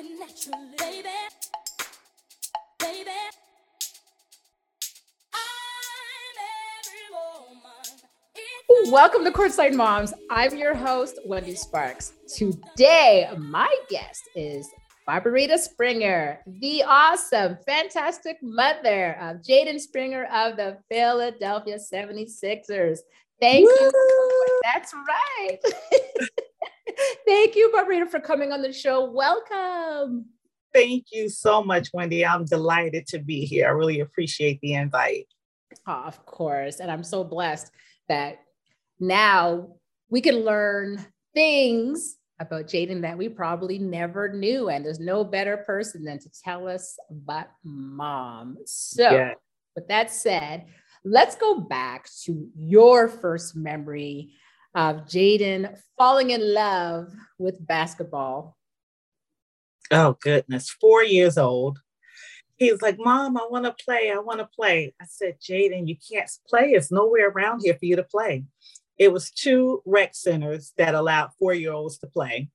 it naturally, baby. Baby. I'm every woman. If Welcome to Courtside Moms. I'm your host, Wendy Sparks. Today, my guest is Barbarita Springer, the awesome, fantastic mother of Jaden Springer of the Philadelphia 76ers. Thank you. That's right. Thank you, Barbarita, for coming on the show. Welcome. Thank you so much, Wendy. I'm delighted to be here. I really appreciate the invite. Oh, of course. And I'm so blessed that now we can learn things about Jaden that we probably never knew. And there's no better person than to tell us about mom. So, Yeah. with that said, let's go back to your first memory of Jaden falling in love with basketball. Oh, goodness. Four years old. He was like, Mom, I want to play. I want to play. I said, Jaden, you can't play. It's nowhere around here for you to play. It was two rec centers that allowed four year olds to play.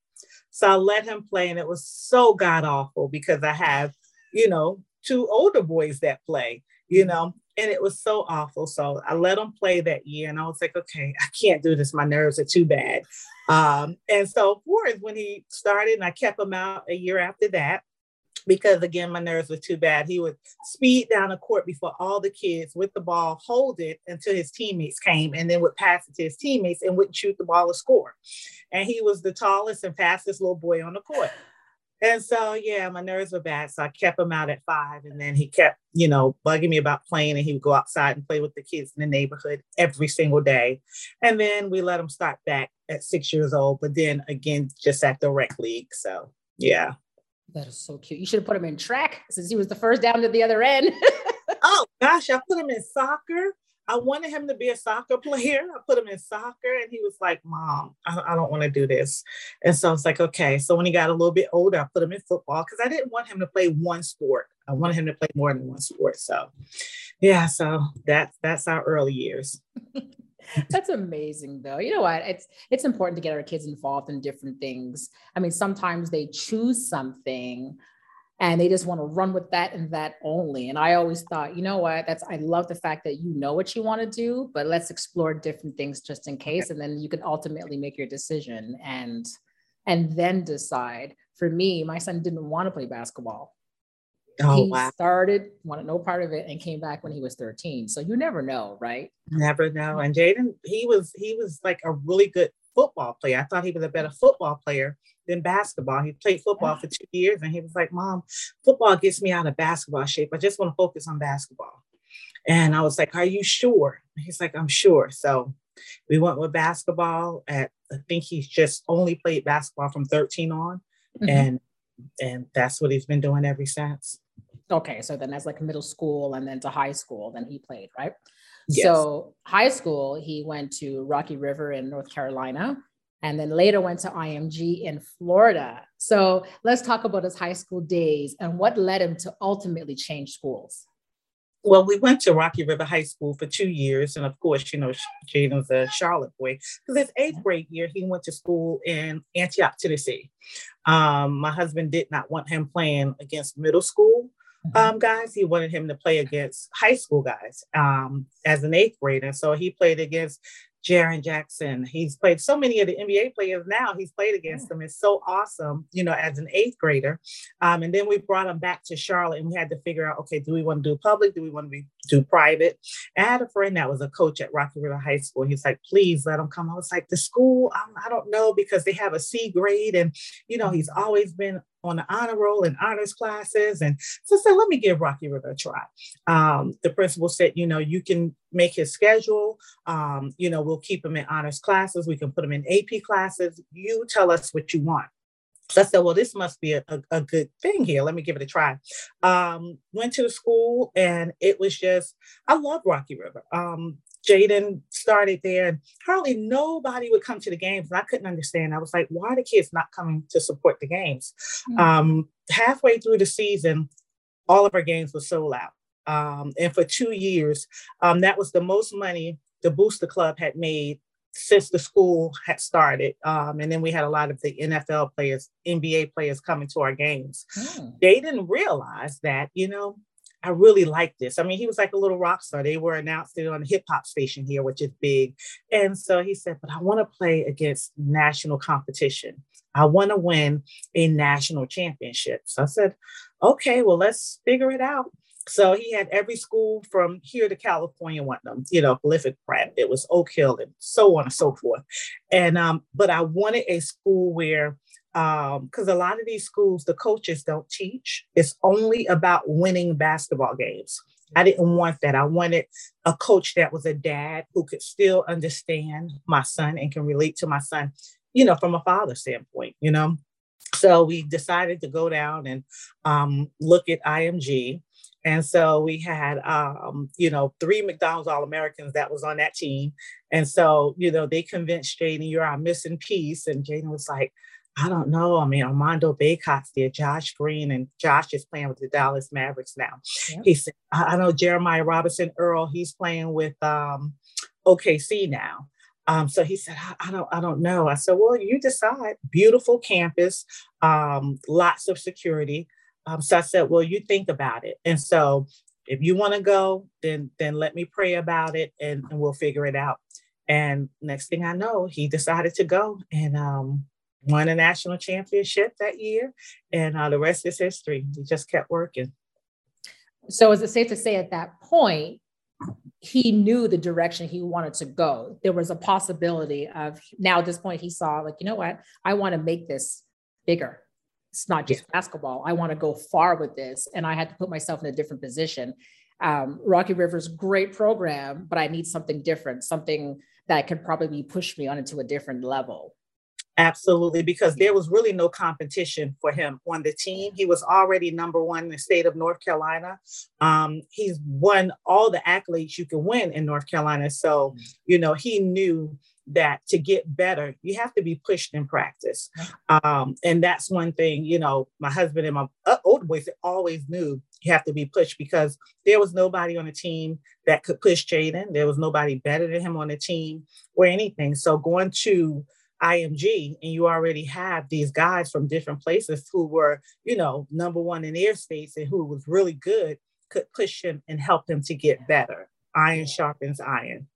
So I let him play, and it was so god awful because I have, you know, two older boys that play, you know, and it was so awful. So I let him play that year, and I was like, okay, I can't do this. My nerves are too bad. Um, and so, course, when he started, and I kept him out a year after that, because again, my nerves were too bad. He would speed down the court before all the kids with the ball, hold it until his teammates came, and then would pass it to his teammates and wouldn't shoot the ball or score. And he was the tallest and fastest little boy on the court. And so, yeah, my nerves were bad. So I kept him out at five. And then he kept, you know, bugging me about playing. And he would go outside and play with the kids in the neighborhood every single day. And then we let him start back at six years old, but then again, just at the rec league. So, yeah. That is so cute. You should have put him in track since he was the first down to the other end. Oh gosh, I put him in soccer. I wanted him to be a soccer player. I put him in soccer, and he was like, "Mom, I, I don't want to do this." And so I was like, "Okay." So when he got a little bit older, I put him in football because I didn't want him to play one sport. I wanted him to play more than one sport. So, yeah. So that's that's our early years. That's amazing though. You know what? It's it's important to get our kids involved in different things. I mean, sometimes they choose something and they just want to run with that and that only. And I always thought, you know what? That's I love the fact that you know what you want to do, but let's explore different things just in case and then you can ultimately make your decision and and then decide. For me, my son didn't want to play basketball. Oh he wow, started, wanted no part of it, and came back when he was 13. So you never know, right? never know. And Jaden, he was he was like a really good football player. I thought he was a better football player than basketball. He played football for two years, and he was like, "Mom, football gets me out of basketball shape. I just want to focus on basketball." And I was like, "Are you sure?" He's like, "I'm sure." So we went with basketball. At I think he's just only played basketball from 13 on, Mhm. and and that's what he's been doing ever since. Okay, so then that's like middle school and then to high school, then he played, right? Yes. So high school, he went to Rocky River in North Carolina and then later went to IMG in Florida. So let's talk about his high school days and what led him to ultimately change schools. Well, we went to Rocky River High School for two years. And of course, you know, Jaden's a Charlotte boy. Because his eighth grade year, he went to school in Antioch, Tennessee. Um, my husband did not want him playing against middle school um, guys. He wanted him to play against high school guys um, as an eighth grader. So he played against Jaren Jackson. He's played so many of the NBA players now. He's played against them. It's so awesome, you know, as an eighth grader. Um, and then we brought him back to Charlotte and we had to figure out, okay, do we want to do public? Do we want to be, do private? And I had a friend that was a coach at Rocky River High School. He's like, please let him come. I was like, the school, um, I don't know, because they have a C grade and, you know, he's always been on the honor roll and honors classes. And so I said, let me give Rocky River a try. Um, the principal said, you know, you can make his schedule. Um, you know, we'll keep him in honors classes. We can put him in AP classes. You tell us what you want. So I said, well, this must be a, a, a good thing here. Let me give it a try. Um, went to the school and it was just, I love Rocky River. Jaden started there and hardly nobody would come to the games. And I couldn't understand. I was like, why are the kids not coming to support the games? Mhm. Um, halfway through the season, all of our games were sold out. Um, and for two years, um, that was the most money the Booster Club had made since the school had started. Um, and then we had a lot of the NFL players, NBA players coming to our games. Hmm. They didn't realize that, you know, I really like this. I mean, he was like a little rock star. They were announced it on a hip hop station here, which is big. And so he said, but I want to play against national competition. I want to win a national championship. So I said, okay, well, let's figure it out. So he had every school from here to California wanting them, you know, prolific prep. It was Oak Hill and so on and so forth. And um, but I wanted a school where um, because a lot of these schools, the coaches don't teach. It's only about winning basketball games. I didn't want that. I wanted a coach that was a dad who could still understand my son and can relate to my son, you know, from a father standpoint, you know. So we decided to go down and um, look at IMG. And so we had, um, you know, three McDonald's All Americans that was on that team. And so, you know, they convinced Jaden, you're our missing piece. And Jaden was like, I don't know. I mean, Armando Bacot's there, Josh Green, and Josh is playing with the Dallas Mavericks now. Yep. He said, I I know Jeremiah Robinson Earl, he's playing with um, OKC now. Um, so he said, I, I don't, I don't know. I said, well, you decide. Beautiful campus, um, lots of security. Um, so I said, well, you think about it. And so if you want to go, then then let me pray about it and, and we'll figure it out. And next thing I know, he decided to go and um, won a national championship that year. And uh, the rest is history. He just kept working. So is it safe to say at that point, he knew the direction he wanted to go? There was a possibility of now at this point, he saw, like, you know what? I want to make this bigger. It's not just basketball. I want to go far with this. And I had to put myself in a different position. Um, Rocky River's great program, but I need something different, something that could probably push me on into a different level. Absolutely, because there was really no competition for him on the team. He was already number one in the state of North Carolina. Um, he's won all the accolades you can win in North Carolina. So, you know, he knew that to get better, you have to be pushed in practice. Um, and that's one thing, you know, my husband and my uh, older boys always knew you have to be pushed because there was nobody on the team that could push Jaden. There was nobody better than him on the team or anything. So going to IMG and you already have these guys from different places who were, you know, number one in their states and who was really good could push him and help him to get better. Iron sharpens iron.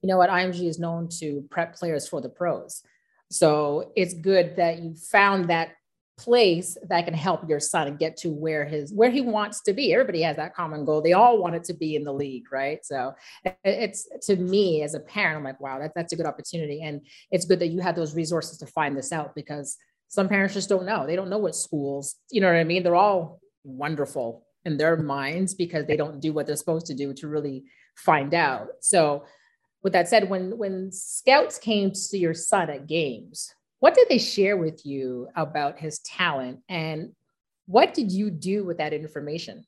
You know what? IMG is known to prep players for the pros. So it's good that you found that place that can help your son get to where his where he wants to be. Everybody has that common goal. They all want it to be in the league, right? So it's to me as a parent, I'm like, wow, that, that's a good opportunity. And it's good that you have those resources to find this out because some parents just don't know. They don't know what schools, you know what I mean? They're all wonderful in their minds because they don't do what they're supposed to do to really find out. So with that said, when when scouts came to your son at games, what did they share with you about his talent and what did you do with that information?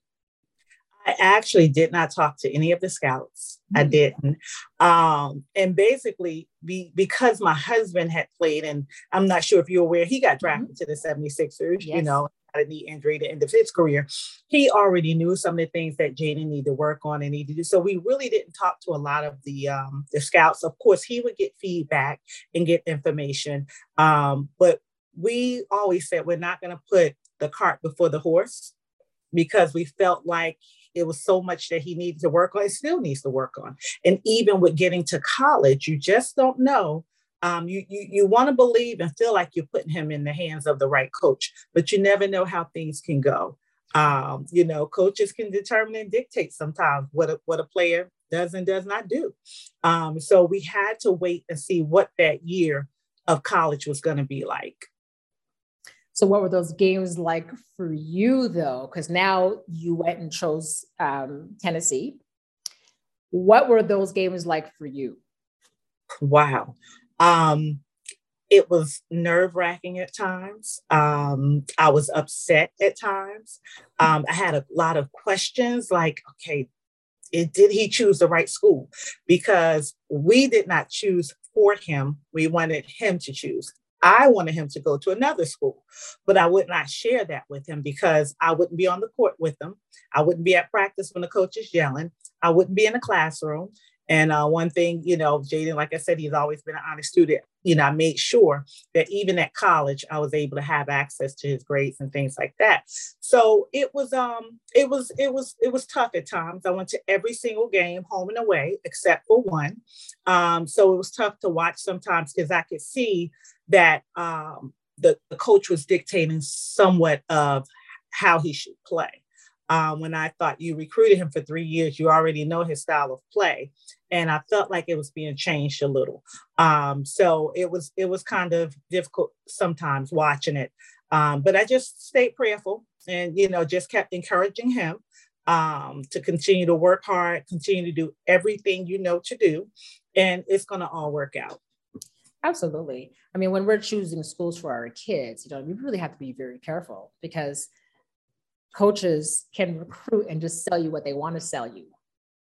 I actually did not talk to any of the scouts. I Mm. didn't. Um, and basically, be, because my husband had played, and I'm not sure if you're aware, he got drafted to the 76ers, you know, a knee injury the end of his career. He already knew some of the things that Jaden needed to work on and needed to do. So we really didn't talk to a lot of the um, the scouts. Of course, he would get feedback and get information. Um, but we always said we're not going to put the cart before the horse because we felt like it was so much that he needed to work on, it still needs to work on. And even with getting to college, you just don't know. Um, you you, you want to believe and feel like you're putting him in the hands of the right coach, but you never know how things can go. Um, you know, coaches can determine and dictate sometimes what a, what a player does and does not do. Um, so we had to wait and see what that year of college was going to be like. So, what were those games like for you, though? Because now you went and chose um, Tennessee. What were those games like for you? Wow. Um, it was nerve wracking at times. Um, I was upset at times. Um, I had a lot of questions like, okay, it, did he choose the right school? Because we did not choose for him, we wanted him to choose. I wanted him to go to another school, but I would not share that with him because I wouldn't be on the court with him. I wouldn't be at practice when the coach is yelling. I wouldn't be in the classroom. And uh, one thing, you know, Jaden, like I said, he's always been an honest student. You know, I made sure that even at college, I was able to have access to his grades and things like that. So it was, um, it was, it was, it was tough at times. I went to every single game, home and away, except for one. Um, so it was tough to watch sometimes because I could see that um, the, the coach was dictating somewhat of how he should play um, when I thought you recruited him for three years, you already know his style of play, and I felt like it was being changed a little. Um, so it was it was kind of difficult sometimes watching it, um, but I just stayed prayerful and you know just kept encouraging him um, to continue to work hard, continue to do everything you know to do, and it's going to all work out. Absolutely. I mean, when we're choosing schools for our kids, you know, we really have to be very careful because coaches can recruit and just sell you what they want to sell you.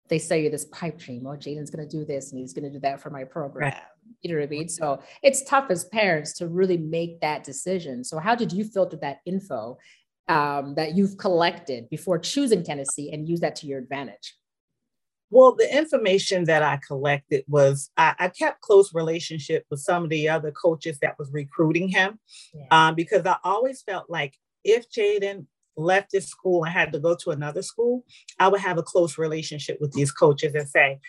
They sell you this pipe dream. Oh, Jaden's going to do this and he's going to do that for my program. Right. You know what I mean? So it's tough as parents to really make that decision. So how did you filter that info um, that you've collected before choosing Tennessee and use that to your advantage? Well, the information that I collected was I, I, kept close relationship with some of the other coaches that was recruiting him yeah. um, because I always felt like if Jaden left this school and had to go to another school, I would have a close relationship with these coaches and say,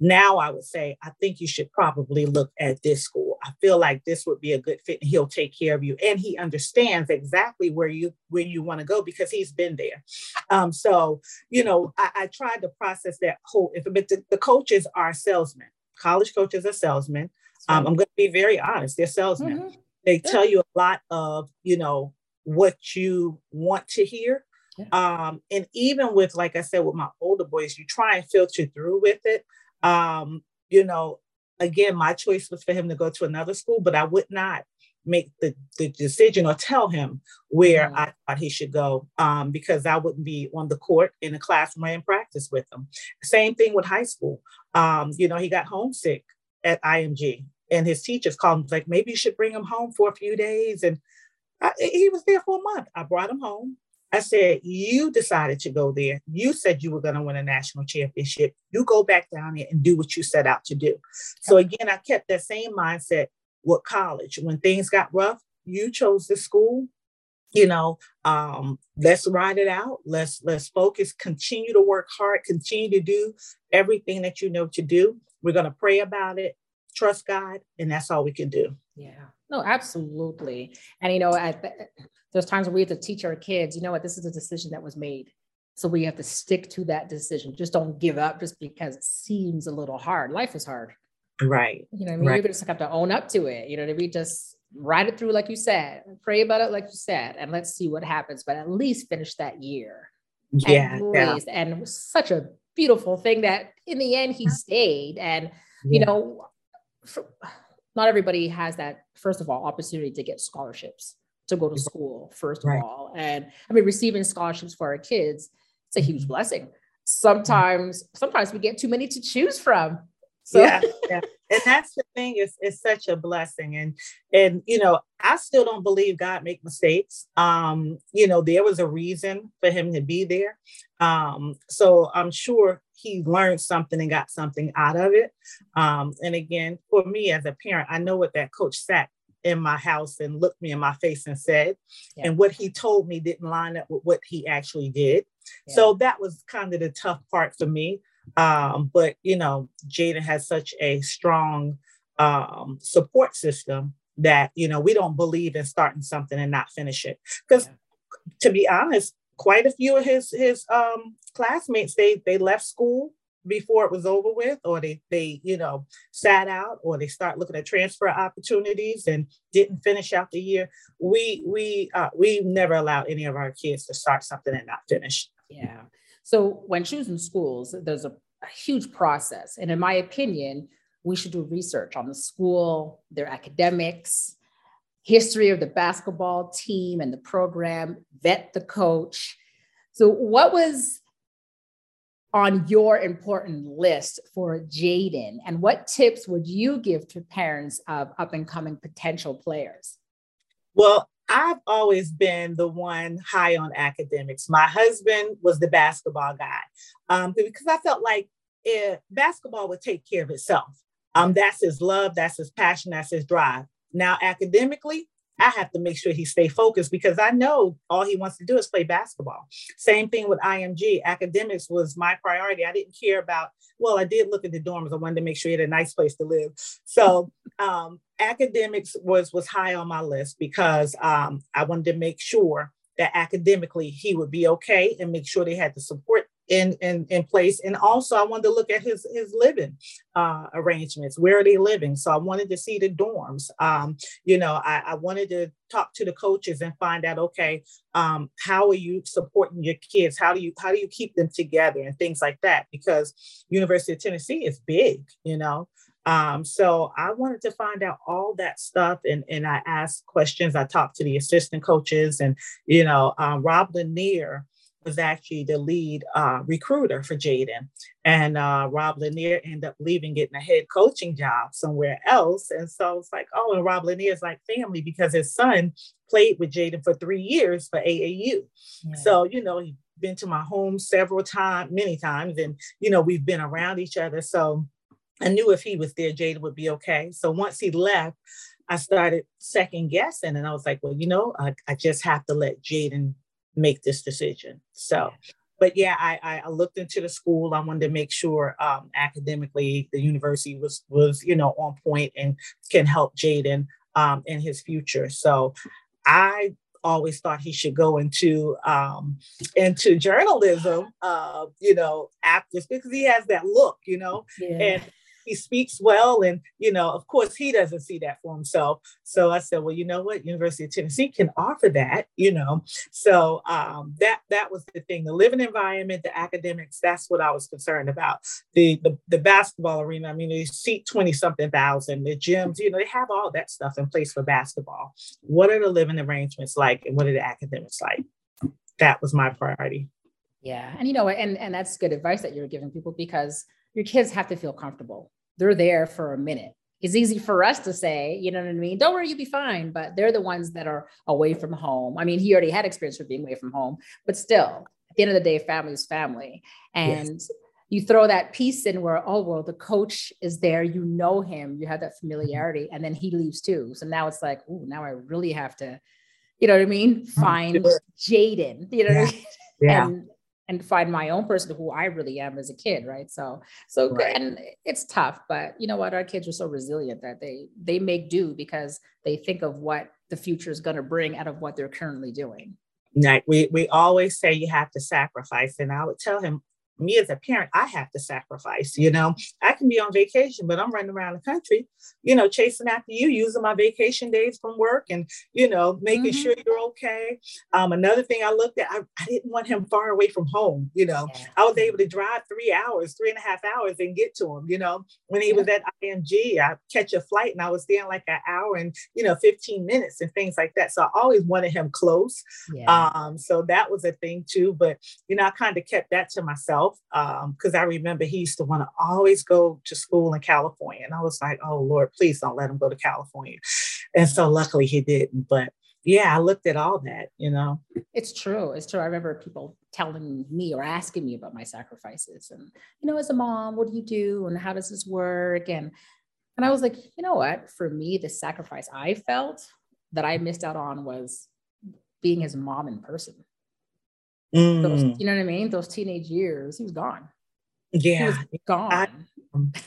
now I would say, I think you should probably look at this school. I feel like this would be a good fit and he'll take care of you. And he understands exactly where you where you want to go because he's been there. Um, so, you know, I, I tried to process that whole if but the, the coaches are salesmen. College coaches are salesmen. Um, I'm going to be very honest, they're salesmen. Mm-hmm. They tell you a lot of, you know, what you want to hear. Yeah. Um, and even with, like I said, with my older boys, you try and filter through with it. Um, you know, again, my choice was for him to go to another school, but I would not make the, the decision or tell him where mm-hmm. I thought he should go um, because I wouldn't be on the court in a classroom and practice with him. Same thing with high school. Um, you know, he got homesick at IMG and his teachers called him like, maybe you should bring him home for a few days. And I, he was there for a month. I brought him home. I said, You decided to go there. You said you were going to win a national championship. You go back down there and do what you set out to do. So, again, I kept that same mindset with college. When things got rough, you chose the school. You know, um, let's ride it out. Let's let's focus. Continue to work hard. Continue to do everything that you know to do. We're going to pray about it. Trust God, and that's all we can do. Yeah. No, absolutely. And you know, there's times where we have to teach our kids, you know what, this is a decision that was made. So we have to stick to that decision. Just don't give up just because it seems a little hard. Life is hard. Right. You know, I mean, right. you just have to own up to it. You know, to be just ride it through, like you said, pray about it, like you said, and let's see what happens. But at least finish that year. Yeah. yeah. And it was such a beautiful thing that in the end he stayed. And, yeah. you know, for, not everybody has that first of all opportunity to get scholarships to go to school first of right. all. And i mean receiving scholarships for our kids it's a huge mm-hmm. blessing. Sometimes sometimes we get too many to choose from. So. yeah, yeah. And that's the thing is it's such a blessing. And and you know i still don't believe god make mistakes. Um you know there was a reason for him to be there. Um so i'm sure he learned something and got something out of it um and again for me as a parent i know what that coach sat in my house and looked me in my face and said yeah. and what he told me didn't line up with what he actually did yeah. so that was kind of the tough part for me um, but you know, Jaden has such a strong um, support system that you know we don't believe in starting something and not finish it. Because yeah. to be honest, quite a few of his his um, classmates they they left school before it was over with or they they you know sat out or they start looking at transfer opportunities and didn't finish out the year. We we uh, we never allow any of our kids to start something and not finish. Yeah. So when choosing schools, there's a, a huge process. And in my opinion, we should do research on the school, their academics, history of the basketball team and the program, vet the coach. So, what was on your important list for Jaden? And what tips would you give to parents of up and coming potential players? Well, I've always been the one high on academics. My husband was the basketball guy um, because I felt like it, basketball would take care of itself. Um, that's his love, that's his passion, that's his drive. Now, academically, I have to make sure he stay focused because I know all he wants to do is play basketball. Same thing with IMG. Academics was my priority. I didn't care about, well, I did look at the dorms. I wanted to make sure he had a nice place to live. So um, academics was was high on my list because um, I wanted to make sure that academically he would be okay and make sure they had the support in, in, in place. And also I wanted to look at his, his living uh, arrangements. Where are they living? So I wanted to see the dorms. Um, you know, I, I, wanted to talk to the coaches and find out, okay, um, how are you supporting your kids? How do you, how do you keep them together and things like that? Because University of Tennessee is big, you know? Um, so I wanted to find out all that stuff and, and I asked questions. I talked to the assistant coaches and, you know, um, Rob Lanier, was actually the lead uh, recruiter for Jaden. And uh, Rob Lanier ended up leaving, getting a head coaching job somewhere else. And so it's like, oh, and Rob Lanier is like family because his son played with Jaden for three years for AAU. Yeah. So, you know, he's been to my home several times, many times, and, you know, we've been around each other. So I knew if he was there, Jaden would be okay. So once he left, I started second guessing and I was like, well, you know, I, I just have to let Jaden make this decision. So, but yeah, I, I looked into the school. I wanted to make sure um, academically the university was was you know on point and can help Jaden um, in his future. So, I always thought he should go into um, into journalism. Uh, you know, after because he has that look. You know, yeah. and he speaks well and you know of course he doesn't see that for himself. So i said well you know what? University of tennessee can offer that you know. So um, that that was the thing the living environment the academics that's what i was concerned about. The the, the basketball arena i mean they seat 20 something thousand the gyms you know they have all that stuff in place for basketball. What are the living arrangements like and what are the academics like? That was my priority. Yeah and you know and and that's good advice that you're giving people because your kids have to feel comfortable they're there for a minute. It's easy for us to say, you know what I mean? Don't worry, you'll be fine. But they're the ones that are away from home. I mean, he already had experience with being away from home, but still, at the end of the day, family is family. And yes. you throw that piece in where, oh, well, the coach is there, you know him, you have that familiarity, and then he leaves too. So now it's like, oh, now I really have to, you know what I mean? Find Jaden, you know yeah. I mean? Yeah. And and find my own person who I really am as a kid, right? So, so right. and it's tough, but you know what? Our kids are so resilient that they they make do because they think of what the future is going to bring out of what they're currently doing. Like we we always say you have to sacrifice, and I would tell him me as a parent, I have to sacrifice. You know, I can be on vacation, but I'm running around the country, you know, chasing after you, using my vacation days from work and, you know, making mm-hmm. sure you're okay. Um, another thing I looked at, I, I, didn't want him far away from home. You know, yeah. I was able to drive three hours, three and a half hours and get to him. You know, when he yeah. was at IMG, I catch a flight and I was there in like an hour and, you know, 15 minutes and things like that. So I always wanted him close. Yeah. Um, so that was a thing too. But, you know, I kind of kept that to myself because um, I remember he used to want to always go to school in California. And I was like, oh, Lord, please don't let him go to California. And so luckily he didn't. But yeah, I looked at all that, you know. It's true. It's true. I remember people telling me or asking me about my sacrifices. And, you know, as a mom, what do you do? And how does this work? And and I was like, you know what? For me, the sacrifice I felt that I missed out on was being his mom in person. Mm. Those, you know what I mean? Those teenage years, he was gone. Yeah, was gone. I,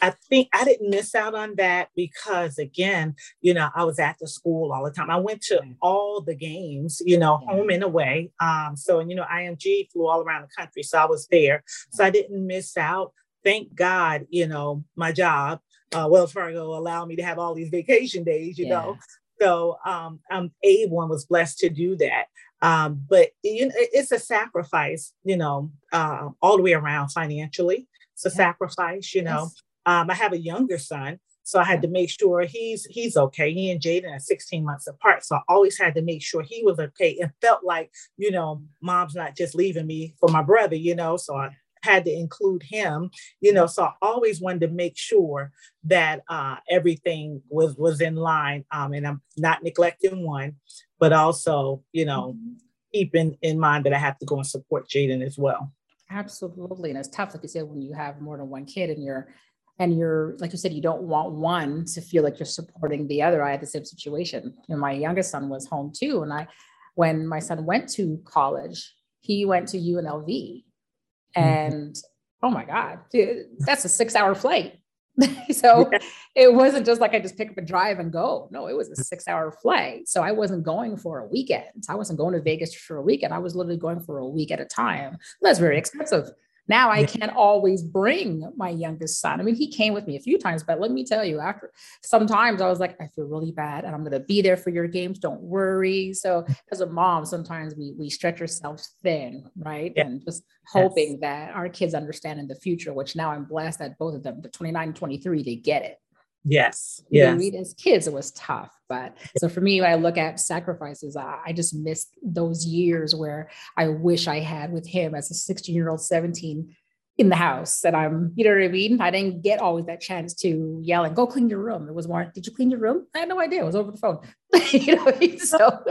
I think I didn't miss out on that because again, you know, I was at the school all the time. I went to all the games, you know, yeah. home and away. Um, so and you know, IMG flew all around the country, so I was there. So I didn't miss out. Thank God, you know, my job, uh, Wells Fargo allowed me to have all these vacation days, you yeah. know. So um, able and was blessed to do that. Um, but you know, it's a sacrifice, you know, uh, all the way around financially. It's a yeah. sacrifice, you know. Yes. Um, I have a younger son, so I had to make sure he's he's okay. He and Jaden are 16 months apart, so I always had to make sure he was okay. It felt like, you know, mom's not just leaving me for my brother, you know. So I had to include him, you know. So I always wanted to make sure that uh, everything was was in line, um, and I'm not neglecting one, but also, you know, mm-hmm. keeping in mind that I have to go and support Jaden as well. Absolutely. And it's tough, like you said, when you have more than one kid and you're and you're like you said, you don't want one to feel like you're supporting the other. I had the same situation. You know, my youngest son was home too. And I when my son went to college, he went to UNLV. Mm-hmm. And mm-hmm. oh my God, dude, that's a six-hour flight. so yeah. it wasn't just like I just pick up a drive and go. No, it was a six hour flight. So I wasn't going for a weekend. I wasn't going to Vegas for a weekend. I was literally going for a week at a time. That's very mm-hmm. expensive. Now I can't always bring my youngest son. I mean, he came with me a few times, but let me tell you, after sometimes I was like, I feel really bad and I'm going to be there for your games. Don't worry. So mm. as a mom, sometimes we, we stretch ourselves thin, right? Yeah. And just hoping yes. that our kids understand in the future, which now I'm blessed that both of them, the 29 and 23, they get it. Yes. Yeah. As kids, it was tough. But so for me, when I look at sacrifices, I, I just miss those years where I wish I had with him as a 16 year old, 17 in the house. And I'm, you know what I mean? I didn't get always that chance to yell and go clean your room. It was more, did you clean your room? I had no idea. It was over the phone. you know, so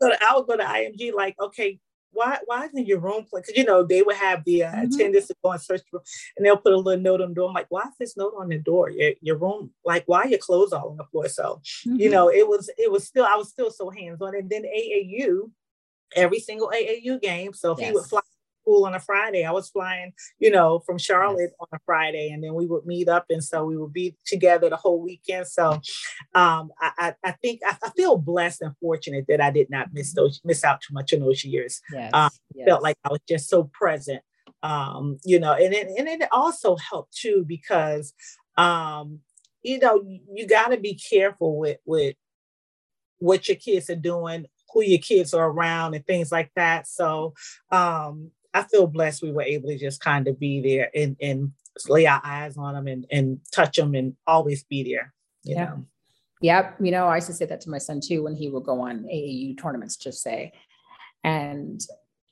I would go to IMG like, okay, why why isn't your room clean? Because you know they would have the uh, mm-hmm. attendants to go and search the room, and they'll put a little note on the door. I'm like, why is this note on the door? Your, your room, like, why are your clothes all on the floor? So, mm-hmm. you know, it was it was still I was still so hands on. And then AAU, every single AAU game. So if yes. he would fly on a Friday. I was flying, you know, from Charlotte on a Friday, and then we would meet up, and so we would be together the whole weekend. So, um, I, I think I, I, feel blessed and fortunate that I did not miss those miss out too much in those years. Yes, um, yes. Felt like I was just so present, um, you know, and it, and it also helped too because, um, you know, you got to be careful with with what your kids are doing who your kids are around and things like that. So um, I feel blessed we were able to just kind of be there and, and lay our eyes on them and, and touch them and always be there, you yeah. know. Yep. You know, I used to say that to my son too when he would go on AAU tournaments, just say. And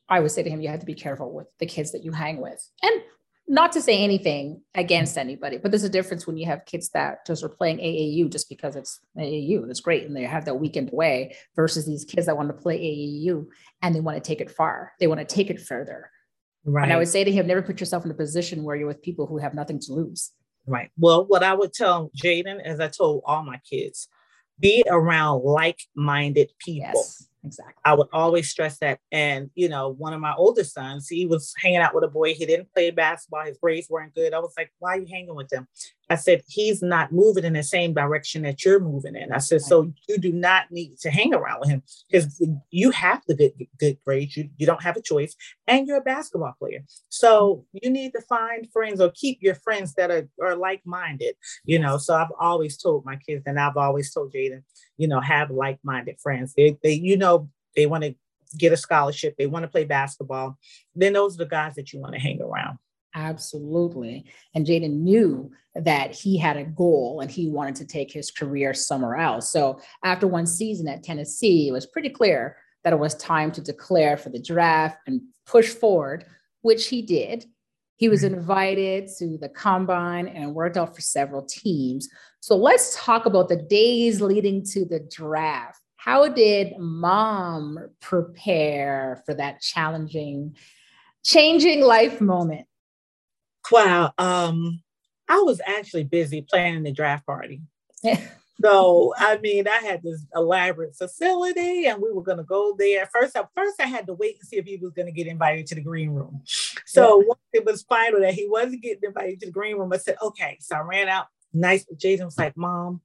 I would say to him, you have to be careful with the kids that you hang with. And not to say anything against mm. anybody, but there's a difference when you have kids that just are playing AAU just because it's AAU. It's great. And they have that weekend away versus these kids that want to play AAU and they want to take it far. They want to take it further. Right. And I would say to him, never put yourself in a position where you're with people who have nothing to lose. Right. Well, what I would tell Jaden, as I told all my kids, be around like-minded people. Yes. Exactly. I would always stress that. And, you know, one of my older sons, he was hanging out with a boy. He didn't play basketball. His grades weren't good. I was like, why are you hanging with him? I said, he's not moving in the same direction that you're moving in. I said, so you do not need to hang around with him because you have the good, good grades. You, you don't have a choice and you're a basketball player. So you need to find friends or keep your friends that are, are like-minded, you know? So I've always told my kids and I've always told Jaden, you know, have like-minded friends. They, they you know, they want to get a scholarship, they want to play basketball, then those are the guys that you want to hang around. Absolutely. And Jaden knew that he had a goal and he wanted to take his career somewhere else. So after one season at Tennessee, it was pretty clear that it was time to declare for the draft and push forward, which he did. He was mm-hmm. invited to the combine and worked out for several teams. So let's talk about the days leading to the draft. How did mom prepare for that challenging, changing life moment? Wow. Um, I was actually busy planning the draft party. so I mean, I had this elaborate facility, and we were going to go there. First, first I had to wait and see if he was going to get invited to the green room. So yeah. once it was final that he wasn't getting invited to the green room, I said, "Okay." So I ran out. Nice. Jaden was like, "Mom,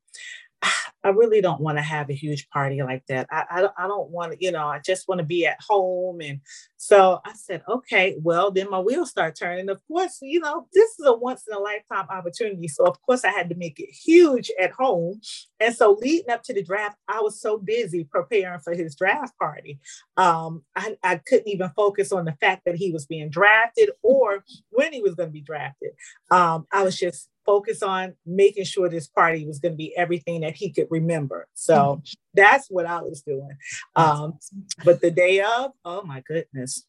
I really don't want to have a huge party like that. I, I, I don't want to, you know, I just want to be at home. And so I said, okay, well, then my wheels start turning. Of course, you know, this is a once in a lifetime opportunity. So, of course, I had to make it huge at home. And so, leading up to the draft, I was so busy preparing for his draft party. Um, I, I couldn't even focus on the fact that he was being drafted or when he was going to be drafted. Um, I was just focus on making sure this party was going to be everything that he could remember. So mm-hmm. that's what I was doing. Um, but the day of, oh my goodness,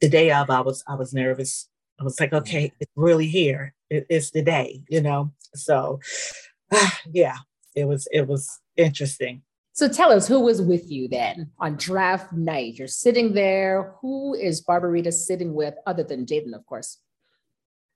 the day of, I was I was nervous. I was like, okay, it's really here. It, it's the day, you know. So, uh, yeah, it was it was interesting. So tell us who was with you then on draft night. You're sitting there. Who is Barbarita sitting with other than Jaden, of course?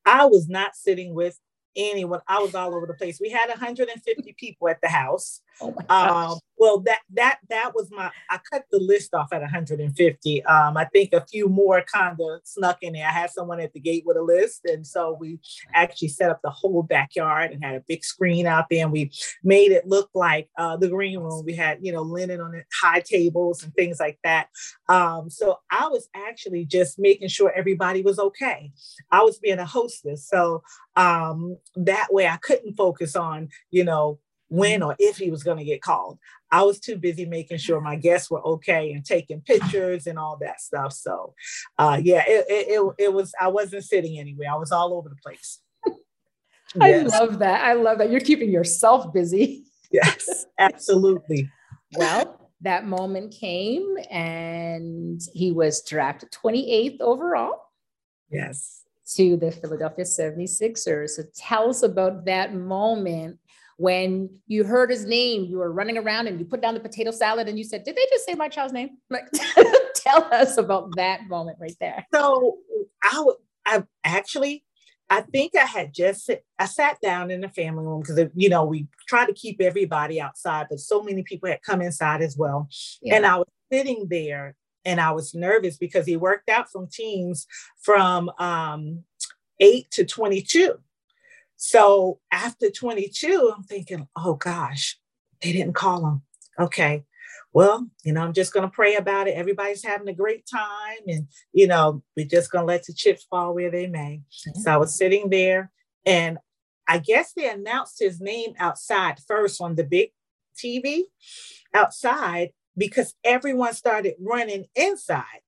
I was not sitting with anyone. I was all over the place. We had 150 people at the house. Oh. Um, well, that that that was my. I cut the list off at 150. Um, I think a few more kind of snuck in there. I had someone at the gate with a list, and so we actually set up the whole backyard and had a big screen out there, and we made it look like uh, the green room. We had you know linen on high tables and things like that. Um, so I was actually just making sure everybody was okay. I was being a hostess, so um, that way I couldn't focus on you know when or if he was going to get called. I was too busy making sure my guests were okay and taking pictures and all that stuff. So, uh, yeah, it, it, it, it was, I wasn't sitting anywhere. I was all over the place. I Yes. love that. I love that. You're keeping yourself busy. Yes, absolutely. Well, that moment came and he was drafted 28th overall Yes. to the Philadelphia 76ers. So tell us about that moment when you heard his name, you were running around and you put down the potato salad and you said, Did they just say my child's name? Like, tell us about that moment right there. So I would, I actually, I think I had just, sit, I sat down in the family room because, you know, we try to keep everybody outside, but so many people had come inside as well. And I was sitting there and I was nervous because he worked out from teams from um, eight to 22. So after 22, I'm thinking, oh gosh, they didn't call him. Okay. Well, you know, I'm just going to pray about it. Everybody's having a great time. And, you know, we're just going to let the chips fall where they may. So I was sitting there and I guess they announced his name outside first on the big TV outside because everyone started running inside.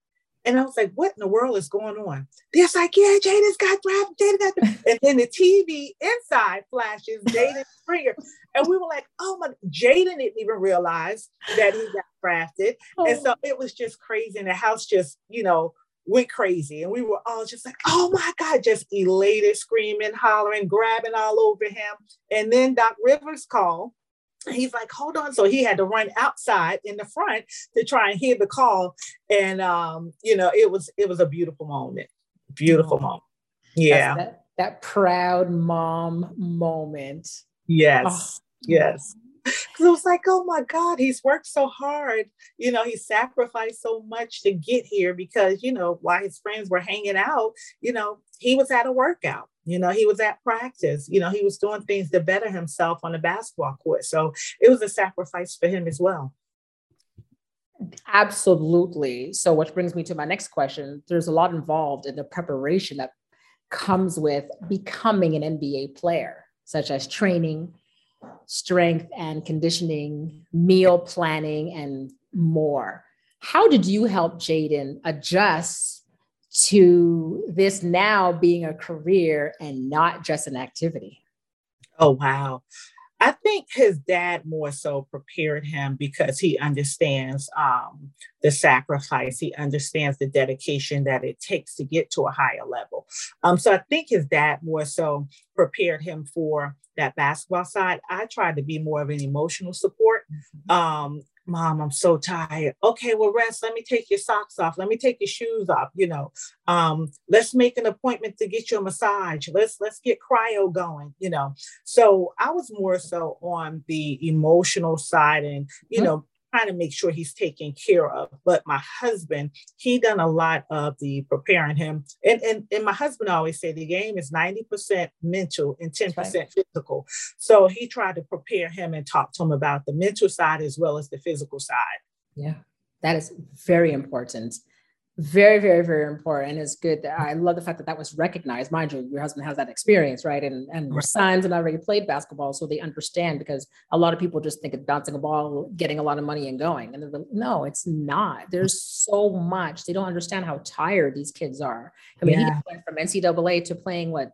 And I was like, what in the world is going on? They're like, yeah, Jaden's got drafted. Jaden got. And then the TV inside flashes Jaden Springer. And we were like, oh my, Jaden didn't even realize that he got drafted. And Oh. so it was just crazy. And the house just, you know, went crazy. And we were all just like, oh my God, just elated, screaming, hollering, grabbing all over him. And then Doc Rivers called. He's like, hold on. So he had to run outside in the front to try and hear the call. And um, you know, it was it was a beautiful moment. Beautiful Oh. moment. Yeah. That, that proud mom moment. Yes. Oh. Yes. Because I was like, oh my God, he's worked so hard. You know, he sacrificed so much to get here because, you know, while his friends were hanging out, you know, he was at a workout. You know, he was at practice. You know, he was doing things to better himself on the basketball court. So it was a sacrifice for him as well. Absolutely. So, which brings me to my next question. There's a lot involved in the preparation that comes with becoming an NBA player, such as training, strength and conditioning, meal planning, and more. How did you help Jaden adjust to this now being a career and not just an activity? Oh, wow. I think his dad more so prepared him because he understands um, the sacrifice. He understands the dedication that it takes to get to a higher level. Um, so I think his dad more so prepared him for that basketball side. I tried to be more of an emotional support. Um, Mom, I'm so tired. Okay, well, rest. Let me take your socks off. Let me take your shoes off. You know, um, let's make an appointment to get you a massage. Let's let's get cryo going. You know, so I was more so on the emotional side and, you Mhm. know, trying to make sure he's taken care of. But my husband, he done a lot of the preparing him. And and, and my husband always say the game is 90% mental and 10% physical. So he tried to prepare him and talk to him about the mental side as well as the physical side. Yeah, that is very important. Very, very, very important. It's good that I love the fact that that was recognized. Mind you, your husband has that experience, right? And and your Right. sons and already played basketball, so they understand because a lot of people just think of bouncing a ball, getting a lot of money and going. And they're like, no, it's not. There's so much. They don't understand how tired these kids are. I mean, Yeah. he went from NCAA to playing what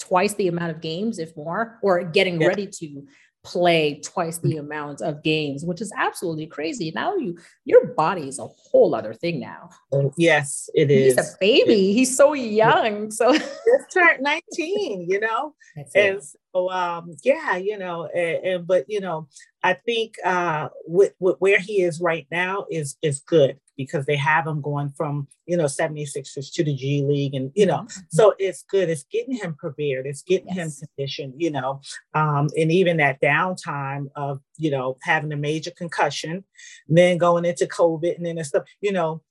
twice the amount of games, if more, or getting Yeah. ready to play twice the amount of games, which is absolutely crazy. Now you your body is a whole other thing now. Oh, yes, it He's is. a baby. He's so young. So Just turned 19, you know? that's it. So um, yeah, you know, and, and, but you know, I think uh, with, with where he is right now is is good because they have him going from you know 76ers to the G League, and you know, mm-hmm. so it's good. It's getting him prepared. It's getting yes. him conditioned. You know, um, and even that downtime of you know having a major concussion, then going into COVID, and then stuff. You know,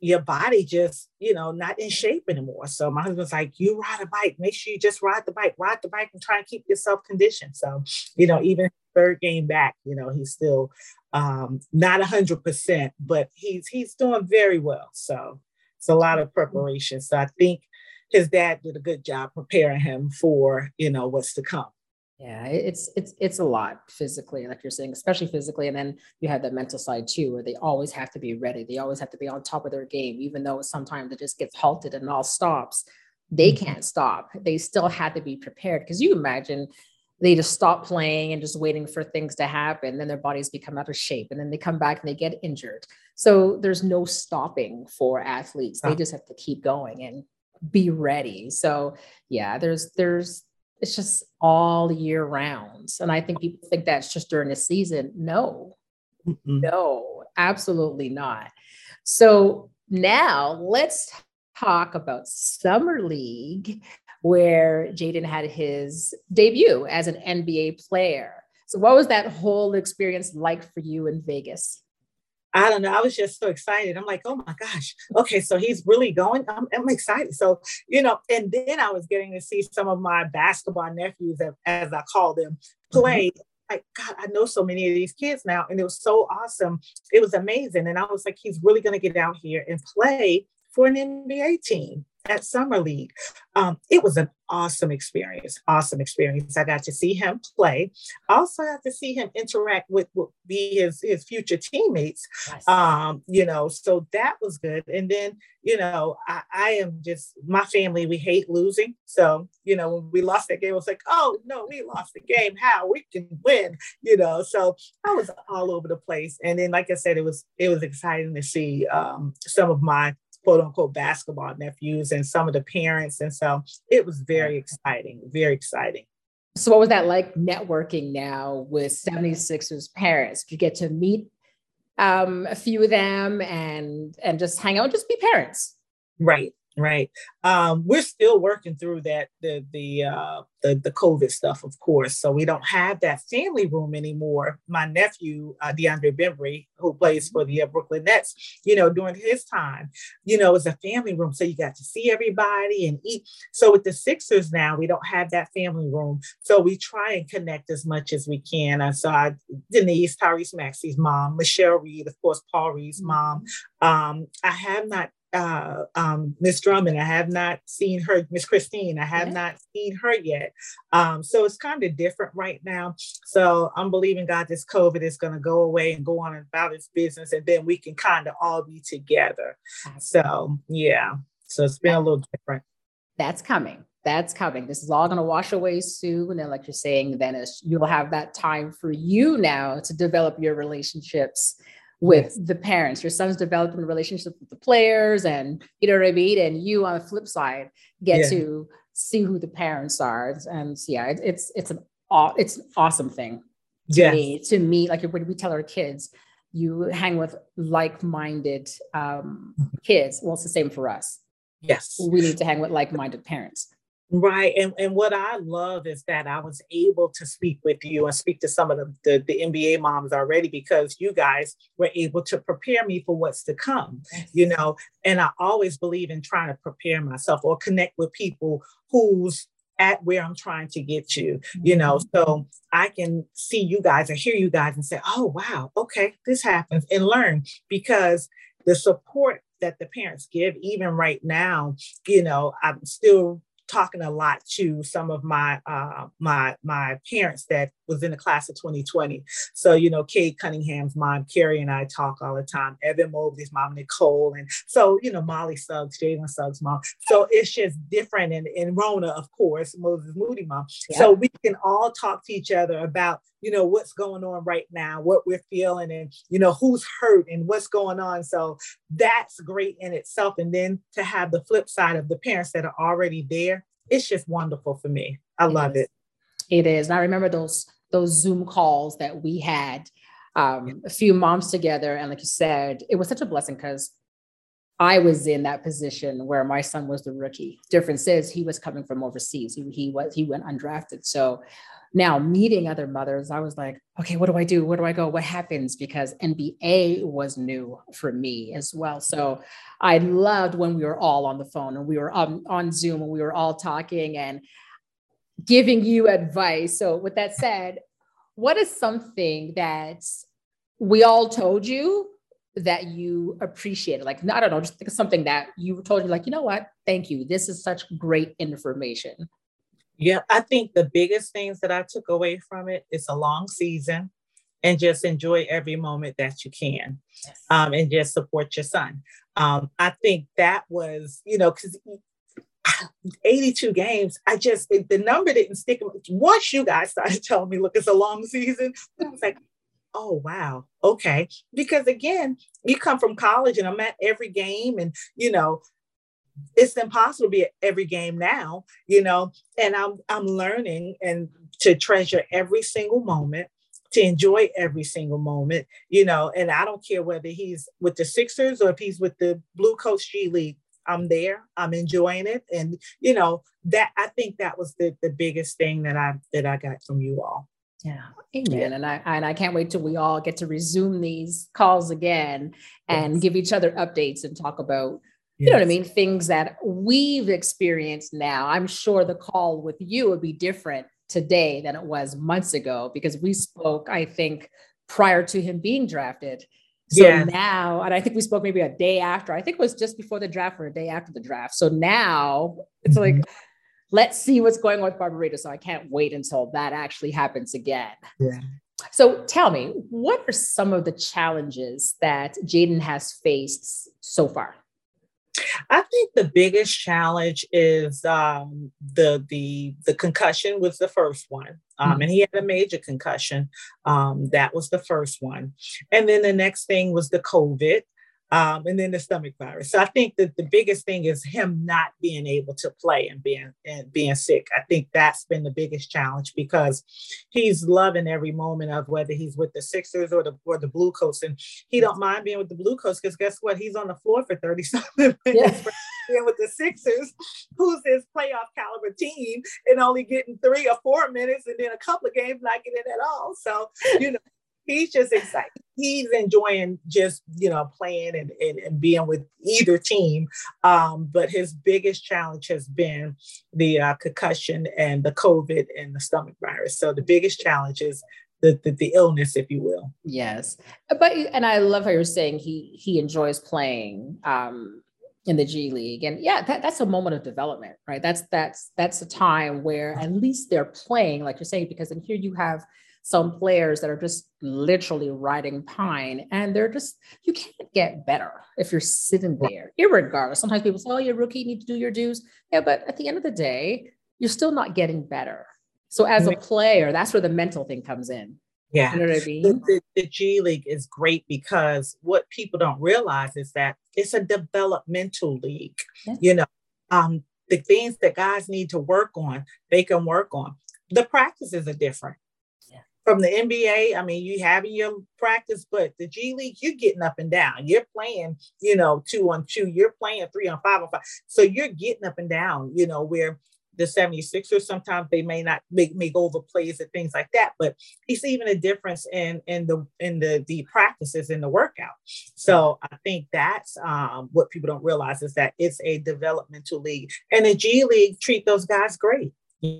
your body just, you know, not in shape anymore. So my husband's like, you ride a bike, make sure you just ride the bike, ride the bike and try and keep yourself conditioned. So, you know, even third game back, you know, he's still um, not a hundred percent, but he's he's doing very well. So it's a lot of preparation. So I think his dad did a good job preparing him for, you know, what's to come. Yeah, it's it's it's a lot physically, like you're saying, especially physically, and then you have that mental side too, where they always have to be ready. They always have to be on top of their game, even though sometimes it just gets halted and all stops. They mm-hmm. can't stop. They still had to be prepared because you imagine they just stop playing and just waiting for things to happen. Then their bodies become out of shape, and then they come back and they get injured. So there's no stopping for athletes. They just have to keep going and be ready. So yeah, there's there's it's just all year round. And I think people think that's just during the season. No, mm no, absolutely not. So now let's talk about Summer League, where Jaden had his debut as an NBA player. So, what was that whole experience like for you in Vegas? I don't know. I was just so excited. I'm like, oh my gosh. Okay, so he's really going. I'm, I'm excited. So, you know, and then I was getting to see some of my basketball nephews, as I call them, play. Mm-hmm. Like, God, I know so many of these kids now. And it was so awesome. It was amazing. And I was like, he's really going to get out here and play for an NBA team at Summer League. Um, it was an awesome experience. Awesome experience. I got to see him play. Also, got to see him interact with, with be his his future teammates. Yes. Um, you know, so that was good. And then, you know, I, I am just my family. We hate losing. So, you know, when we lost that game, it was like, oh no, we lost the game. How we can win? You know, so I was all over the place. And then, like I said, it was it was exciting to see um, some of my quote unquote basketball nephews and some of the parents. And so it was very exciting, very exciting. So, what was that like networking now with 76ers parents? Did you get to meet um, a few of them and and just hang out, just be parents? Right. Right. Um, we're still working through that the the uh, the the COVID stuff, of course. So we don't have that family room anymore. My nephew uh, DeAndre Bembry, who plays for the uh, Brooklyn Nets, you know, during his time, you know, it's a family room, so you got to see everybody and eat. So with the Sixers now, we don't have that family room, so we try and connect as much as we can. I saw Denise Tyrese Maxey's mom, Michelle Reed, of course, Paul Reed's mom. Mm-hmm. Um, I have not uh, um, Miss Drummond. I have not seen her, Miss Christine. I have yeah. not seen her yet. Um, so it's kind of different right now. So I'm believing God, this COVID is going to go away and go on about its business, and then we can kind of all be together. So yeah, so it's been a little different. That's coming. That's coming. This is all going to wash away soon. And like you're saying, then you'll have that time for you now to develop your relationships with the parents. Your son's developing a relationship with the players, and you know what I mean. And you, on the flip side, get yeah. to see who the parents are. And yeah, it, it's it's an it's an awesome thing to yes. me. To me, like when we tell our kids, you hang with like-minded um, mm-hmm. kids. Well, it's the same for us. Yes, we need to hang with like-minded parents. Right. And, and what I love is that I was able to speak with you and speak to some of the, the, the, NBA moms already because you guys were able to prepare me for what's to come, you know. And I always believe in trying to prepare myself or connect with people who's at where I'm trying to get you, you know, mm-hmm. so I can see you guys or hear you guys and say, oh, wow, okay, this happens and learn because the support that the parents give, even right now, you know, I'm still talking a lot to some of my uh, my my parents that was in the class of 2020. So you know, Cade Cunningham's mom, Carrie, and I talk all the time. Evan Mobley's mom, Nicole, and so you know, Molly Suggs, Jalen Suggs' mom. So it's just different. And, and Rona, of course, Moses Moody mom. Yeah. So we can all talk to each other about you know what's going on right now what we're feeling and you know who's hurt and what's going on. So that's great in itself. And then to have the flip side of the parents that are already there it's just wonderful for me. I love it. It is. And I remember those those Zoom calls that we had, um, a few moms together. And like you said, it was such a blessing because I was in that position where my son was the rookie. Difference is he was coming from overseas. He, he was he went undrafted. So now meeting other mothers, I was like, okay, what do I do? Where do I go? What happens? Because NBA was new for me as well. So I loved when we were all on the phone and we were on, on Zoom and we were all talking and giving you advice. So with that said, what is something that we all told you that you appreciated? Like, I don't know, just think of something that you told you, like, you know what? Thank you. This is such great information. Yeah, I think the biggest things that I took away from it is a long season and just enjoy every moment that you can yes. um, and just support your son. Um, I think that was, you know, because 82 games, I just, the number didn't stick. Once you guys started telling me, look, it's a long season, I was like, oh, wow, okay. Because again, you come from college and I'm at every game and, you know, it's impossible to be at every game now, you know, and I'm I'm learning and to treasure every single moment, to enjoy every single moment, you know, and I don't care whether he's with the Sixers or if he's with the Blue Coats G League. I'm there. I'm enjoying it, and you know that I think that was the the biggest thing that I that I got from you all. Yeah, amen. Yeah. And I and I can't wait till we all get to resume these calls again and yes. give each other updates and talk about you know what I mean? Things that we've experienced now. I'm sure the call with you would be different today than it was months ago because we spoke, I think, prior to him being drafted. So yeah. now, and I think we spoke maybe a day after, I think it was just before the draft or a day after the draft. So now it's mm-hmm. like, let's see what's going on with Barbarita. So I can't wait until that actually happens again. Yeah. So tell me, what are some of the challenges that Jaden has faced so far? I think the biggest challenge is um, the the the concussion was the first one, um, mm-hmm. and he had a major concussion. Um, that was the first one, and then the next thing was the COVID, um, and then the stomach virus. So I think that the biggest thing is him not being able to play and being and being sick. I think that's been the biggest challenge because he's loving every moment of whether he's with the Sixers or the or the Blue Coats, and he don't mind being with the Blue Coats because guess what? He's on the floor for thirty something minutes. Yeah. Being with the Sixers, who's his playoff caliber team, and only getting three or four minutes, and then a couple of games not getting at all. So you know he's just excited. He's enjoying just, you know, playing and, and, and being with either team. Um, but his biggest challenge has been the uh, concussion and the COVID and the stomach virus. So the biggest challenge is the, the, the illness, if you will. Yes. But, and I love how you're saying he, he enjoys playing, um, in the G League. And yeah, that, that's a moment of development, right? That's that's that's a time where at least they're playing, like you're saying, because then here you have some players that are just literally riding pine and they're just you can't get better if you're sitting there irregardless. Sometimes people say oh you're rookie you need to do your dues. Yeah but at the end of the day you're still not getting better. So as a player that's where the mental thing comes in. Yeah. you know what I mean? the, the, the g league is great because what people don't realize is that it's a developmental league yeah. you know? Um the things that guys need to work on they can work on. The practices are different from the NBA, I mean, you having your practice, but the G League, you're getting up and down. You're playing, you know, two on two, you're playing three on five on five. So you're getting up and down, you know, where the 76ers sometimes they may not make, make over plays and things like that. But it's even a difference in in the in the the practices in the workout. So I think that's um, what people don't realize is that it's a developmental league. And the G League treat those guys great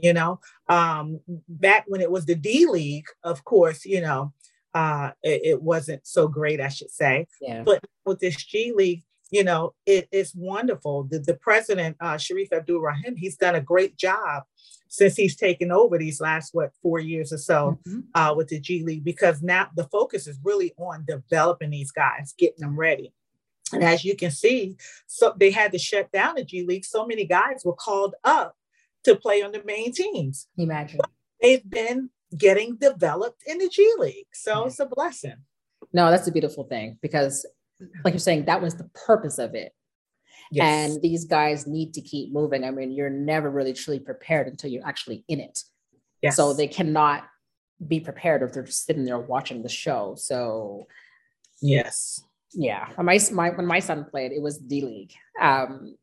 you know um back when it was the d league of course you know uh it, it wasn't so great i should say yeah. but with this g league you know it, it's wonderful the, the president uh Shareef Abdur-Rahim he's done a great job since he's taken over these last what four years or so mm-hmm. uh, with the G League because now the focus is really on developing these guys, getting them ready. And as you can see, so they had to shut down the G League. So many guys were called up to play on the main teams. Imagine. But they've been getting developed in the G League. So yeah. it's a blessing. No, that's a beautiful thing because, like you're saying, that was the purpose of it. Yes. And these guys need to keep moving. I mean, you're never really truly prepared until you're actually in it. Yes. So they cannot be prepared if they're just sitting there watching the show. So yes. yeah, when my, my when my son played, it was D League. Um,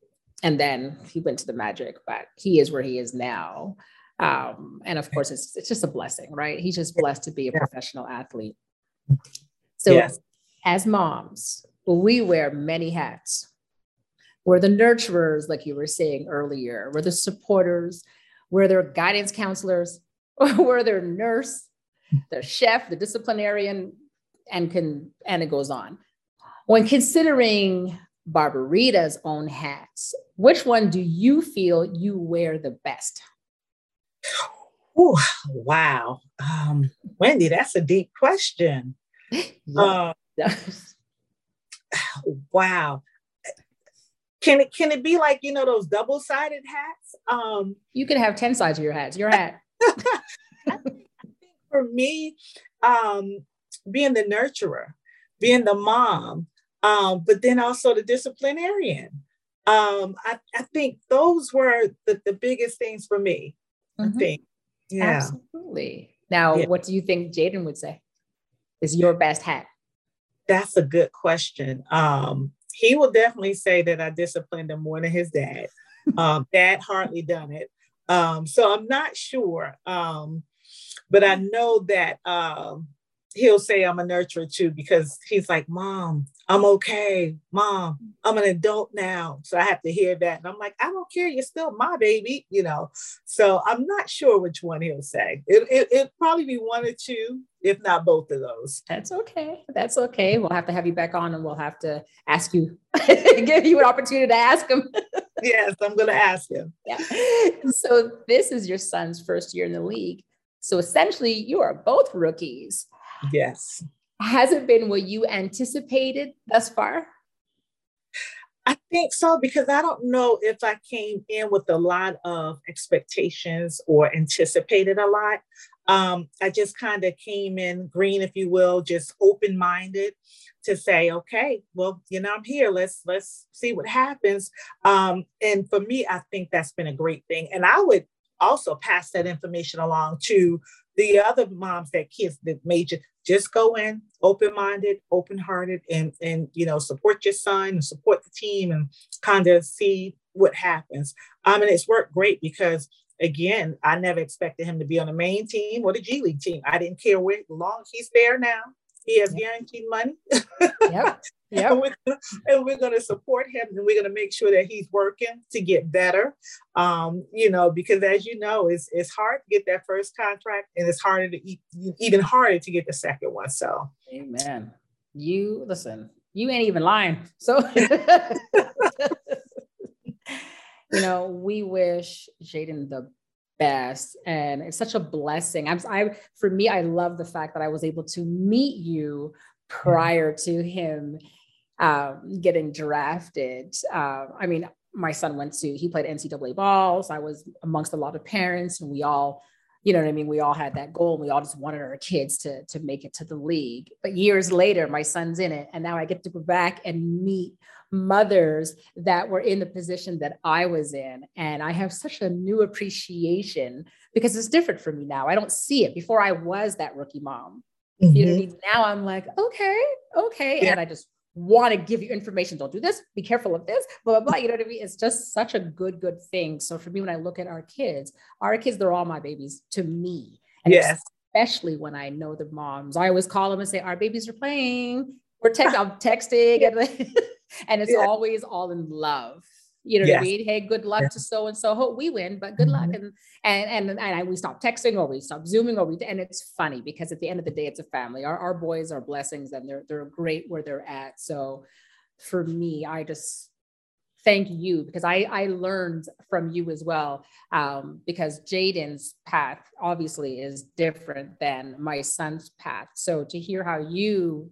and then he went to the Magic, but he is where he is now. Um, and of course, it's it's just a blessing, right? He's just blessed to be a professional athlete. So, Yes. as moms, we wear many hats. We're the nurturers, like you were saying earlier. We're the supporters. We're their guidance counselors. we're their nurse, their chef, the disciplinarian, and can and it goes on. When considering Barbarita's own hats, which one do you feel you wear the best? Ooh, wow. Um, Wendy, that's a deep question. Uh, wow. Can it can it be like you know those double sided hats? Um, you can have 10 sides of your hats. Your hat. for me, um, being the nurturer, being the mom, um, but then also the disciplinarian. Um, I, I think those were the, the biggest things for me. Mhm. I think. Yeah. Absolutely. Now, Yeah. what do you think Jaden would say is your best hat? That's a good question. Um, he will definitely say that I disciplined him more than his dad. Um, dad hardly done it. Um, so I'm not sure. Um, but I know that um, he'll say I'm a nurturer too because he's like, Mom, I'm okay. Mom, I'm an adult now. So I have to hear that. And I'm like, I don't care. You're still my baby, you know. So I'm not sure which one he'll say. It, it, it'd probably be one or two, if not both of those. That's okay. That's okay. We'll have to have you back on and we'll have to ask you, give you an opportunity to ask him. yes, I'm going to ask him. yeah. So, this is your son's first year in the league. So, essentially, you are both rookies. Yes. Has it been what you anticipated thus far? I think so because I don't know if I came in with a lot of expectations or anticipated a lot. Um, I just kind of came in green, if you will, just open minded to say, okay, well, you know, I'm here. Let's let's see what happens. Um, and for me, I think that's been a great thing. And I would also pass that information along to the other moms that kids that major just go in open-minded open-hearted and and you know support your son and support the team and kind of see what happens. Um and it's worked great because again i never expected him to be on the main team or the g league team. I didn't care where long he's there now he has guaranteed money Yep. and we're, gonna, and we're going to support him and we're going to make sure that he's working to get better um, you know because as you know it's, it's hard to get that first contract and it's harder to eat, even harder to get the second one so Amen. You listen, you ain't even lying. So, you know, we wish Jaden the best, and it's such a blessing. I'm, I, for me, I love the fact that I was able to meet you prior to him um, getting drafted. Uh, I mean, my son went to, he played NCAA balls. I was amongst a lot of parents, and we all you know what I mean? We all had that goal and we all just wanted our kids to, to make it to the league. But years later, my son's in it. And now I get to go back and meet mothers that were in the position that I was in. And I have such a new appreciation because it's different for me now. I don't see it. Before I was that rookie mom. You know what I mm-hmm. mean? Now I'm like, okay, okay. Yeah. And I just want to give you information. Don't do this. Be careful of this. Blah, blah, blah. You know what I mean? It's just such a good, good thing. So for me, when I look at our kids, our kids, they're all my babies to me. And yes especially when I know the moms. I always call them and say, Our babies are playing. We're text, I'm texting, and, and it's Yeah. always all in love. You know what I mean? Hey, good luck to so and so. Hope we win, but good luck. Mhm. And and and and I, we stop texting or we stop zooming or we and it's funny because at the end of the day, it's a family. Our our boys are blessings and they're they're great where they're at. So for me, I just thank you because I I learned from you as well. Um, because Jaden's path obviously is different than my son's path. So to hear how you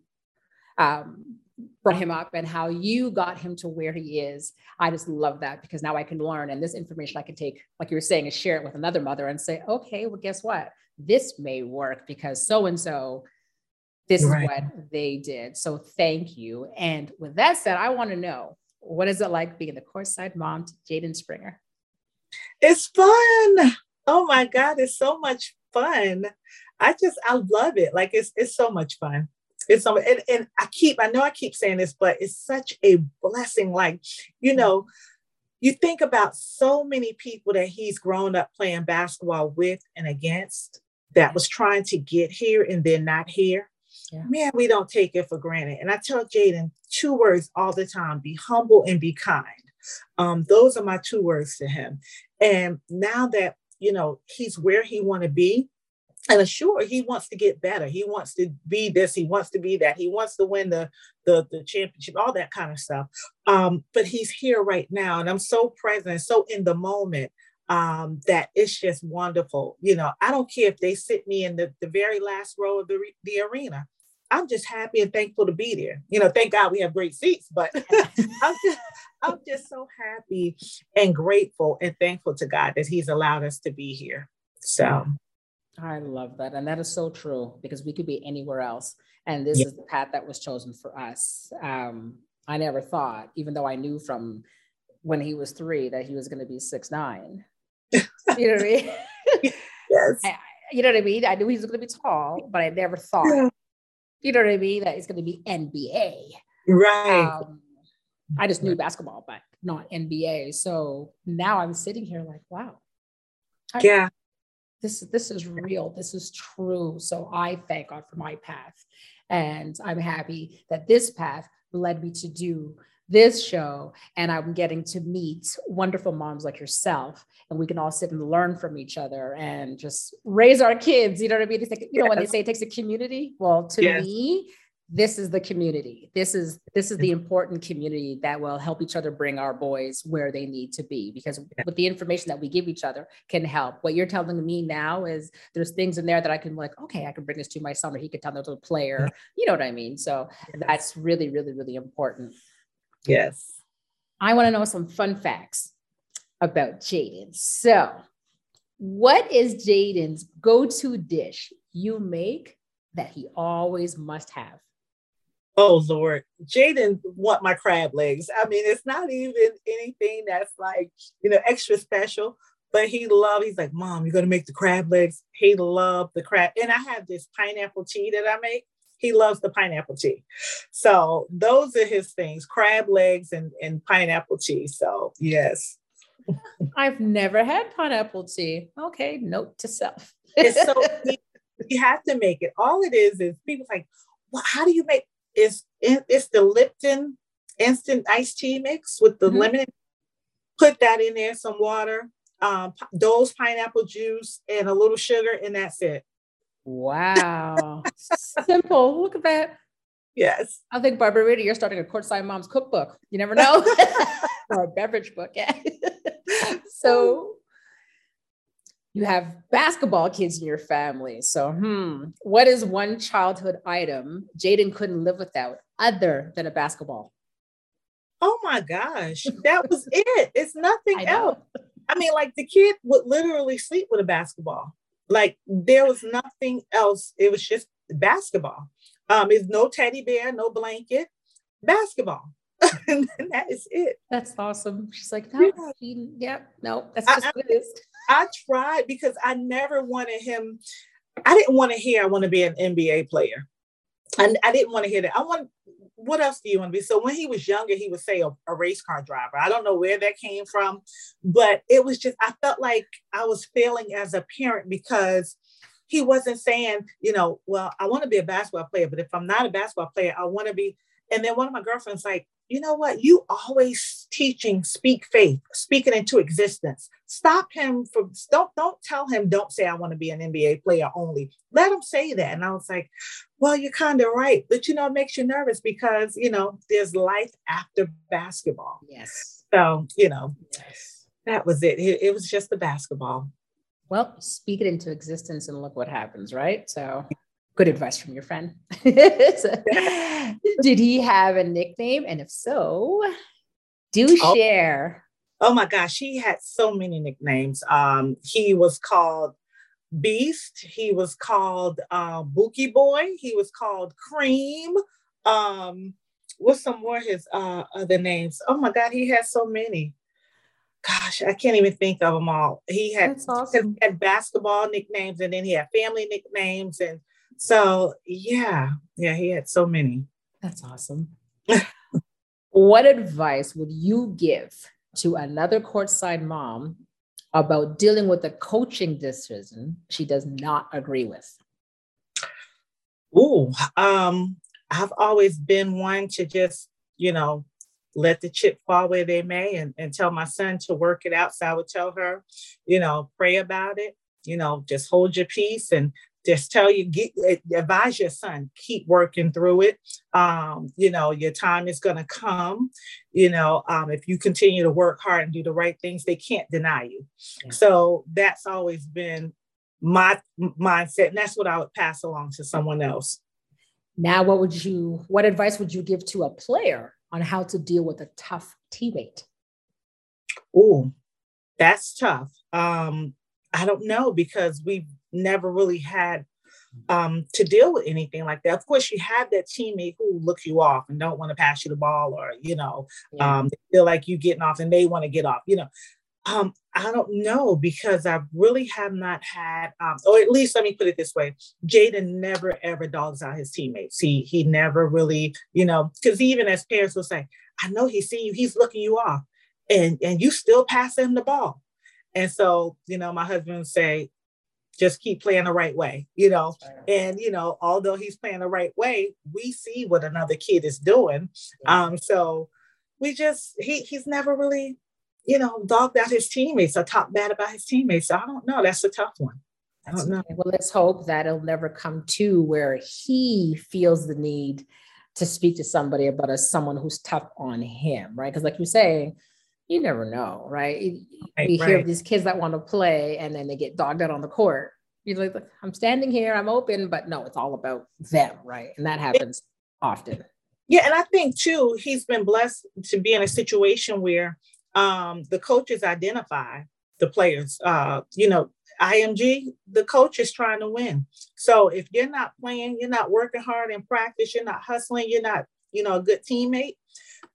um, brought him up and how you got him to where he is, I just love that because now I can learn and this information I can take, like you were saying, and share it with another mother and say, okay, well, guess what? This may work because so and so this is what they did. So thank you. And with that said, I want to know what is it like being the courtside mom to Jaden Springer? it's fun oh my god it's so much fun. I just I love it. Like it's it's so much fun. It's so and, and I keep I know I keep saying this, but it's such a blessing. Like, you know, you think about so many people that he's grown up playing basketball with and against that was trying to get here and then not here. Yeah. Man, we don't take it for granted. And I tell Jaden two words all the time be humble and be kind. Um, those are my two words to him. And now that, you know, he's where he want to be, and sure he wants to get better. He wants to be this he wants to be that he wants to win the the, the championship all that kind of stuff. Um, but he's here right now and i'm so present so in the moment um, that it's just wonderful. You know i don't care if they sit me in the, the very last row of the, the arena. I'm just happy and thankful to be there. You know thank god we have great seats but i'm just i'm just so happy and grateful and thankful to god that he's allowed us to be here. So I love that. And that is so true because we could be anywhere else. And this is the path that was chosen for us. Um, I never thought, even though I knew from when he was three that he was going to be six nine. you know what I mean? yes. I, you know what I mean? I knew he was going to be tall, but I never thought, yeah. you know what I mean, that it's going to be NBA. Right. Um, I just knew basketball, but not NBA. So now I'm sitting here like, wow. I, yeah this this is real this is true so i thank god for my path. And i'm happy that this path led me to do this show and i'm getting to meet wonderful moms like yourself and we can all sit and learn from each other and just raise our kids you know what i mean? It's like, you know when they say it takes a community? Well to yes. me this is the community. This is this is the important community that will help each other bring our boys where they need to be because with the information that we give each other can help. What you're telling me now is there's things in there that i can like okay i can bring this to my son or he could tell the player you know what i mean? So that's really really really important. Yes. I want to know some fun facts about jaden. So what is jaden's go-to dish you make that he always must have Oh Lord, Jaden want my crab legs. I mean, it's not even anything that's like, you know, extra special, but he love, he's like, Mom, you're gonna make the crab legs. He loved the crab. And I have this pineapple tea that I make. He loves the pineapple tea. So those are his things, crab legs and, and pineapple tea. So yes. I've never had pineapple tea. Okay, note to self. it's so you have to make it. All it is is people like, well, how do you make it's it's the Lipton instant iced tea mix with the mm-hmm. lemon. Put that in there, some water, um, Dole's pineapple juice, and a little sugar, and that's it. Wow, simple. Look at that. Yes. I think Barbarita, you're starting a courtside mom's cookbook. You never know, or a beverage book. Yeah. so you have basketball kids in your family. So, hmm, what is one childhood item Jaden couldn't live without other than a basketball? Oh my gosh, that was it. It's nothing else. I mean, like the kid would literally sleep with a basketball. Like there was nothing else. It was just basketball. Um, it's no teddy bear, no blanket, basketball. and then that is it. That's awesome. She's like, no, yeah, yeah no, that's just I, what it is. I tried because I never wanted him. I didn't want to hear I want to be an NBA player. And I didn't want to hear that. I want what else do you want to be? So when he was younger, he would say a, a, race car driver. I don't know where that came from, but it was just I felt like I was failing as a parent because he wasn't saying, you know, well, I want to be a basketball player, but if I'm not a basketball player, I want to be. And then one of my girlfriends like, you know what? You always teaching speak faith, speaking into existence. Stop him from don't don't tell him don't say I want to be an NBA player only. Let him say that. And I was like, well, you're kind of right, but you know, it makes you nervous because you know there's life after basketball. Yes. So you know, yes. that was it. it. It was just the basketball. Well, speak it into existence and look what happens, right? So good advice from your friend. so, did he have a nickname? And if so, do oh. share. Oh my gosh, he had so many nicknames. Um, he was called Beast. He was called uh, Bookie Boy. He was called Cream. Um, what's some more his uh, other names? Oh my God, he had so many. gosh, I can't even think of them all. He had, awesome. he had basketball nicknames and then he had family nicknames. And so, yeah, yeah, he had so many. That's awesome. what advice would you give to another courtside mom about dealing with a coaching decision she does not agree with? Ooh, um, I've always been one to just, you know, let the chip fall where they may and, and tell my son to work it out. So I would tell her, you know, pray about it, you know, just hold your peace and just tell you, get, advise your son, keep working through it. Um, you know, your time is going to come. You know, um, if you continue to work hard and do the right things, they can't deny you. Yeah. So that's always been my mindset. And that's what I would pass along to someone else. Now, what would you, what advice would you give to a player on how to deal with a tough teammate? Oh, that's tough. Um, I don't know because we've never really had um, to deal with anything like that. Of course, you have that teammate who look you off and don't want to pass you the ball, or you know, Yeah. um, they feel like you getting off and they want to get off. You know, um, I don't know because I really have not had, um, or at least let me put it this way: Jaden never ever dogs out his teammates. He he never really, you know, because even as parents will say, "I know he's seeing you, he's looking you off, and and you still pass him the ball." And so, you know, my husband would say, just keep playing the right way, you know. And you know, although he's playing the right way, we see what another kid is doing. Yeah. Um, so we just he he's never really, you know, dogged out his teammates or talked bad about his teammates. So I don't know. That's a tough one. I don't know. Well, let's hope that it'll never come to where he feels the need to speak to somebody about as someone who's tough on him, right? Because, like you're saying, you never know, right? You- Right, we hear right. these kids that want to play and then they get dogged out on the court. You're like, I'm standing here, I'm open, but no, it's all about them, right? And that happens often. Yeah, and I think too, he's been blessed to be in a situation where um, the coaches identify the players. Uh, you know, IMG, the coach is trying to win. So if you're not playing, you're not working hard in practice, you're not hustling, you're not, you know, a good teammate.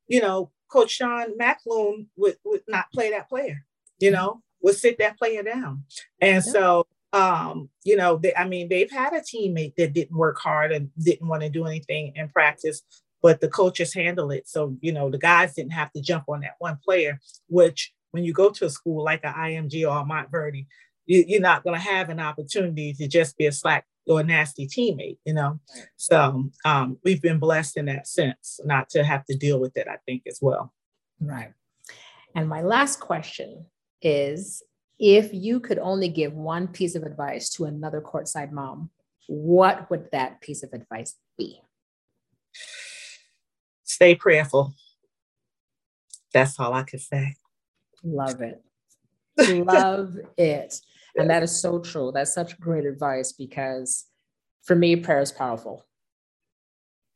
You know, Coach Sean McAloon would, would not play that player. You know, would sit that player down. And Yeah. so um, you know, they, I mean, they've had a teammate that didn't work hard and didn't want to do anything in practice, but the coaches handle it. So, you know, the guys didn't have to jump on that one player, which when you go to a school like a IMG or a Montverde, you, you're not going to have an opportunity to just be a slack or a nasty teammate, you know? So um, we've been blessed in that sense, not to have to deal with it, I think, as well. Right. And my last question is if you could only give one piece of advice to another courtside mom, what would that piece of advice be? Stay prayerful. That's all I could say. Love it. Love it. And that is so true. That's such great advice because for me, prayer is powerful.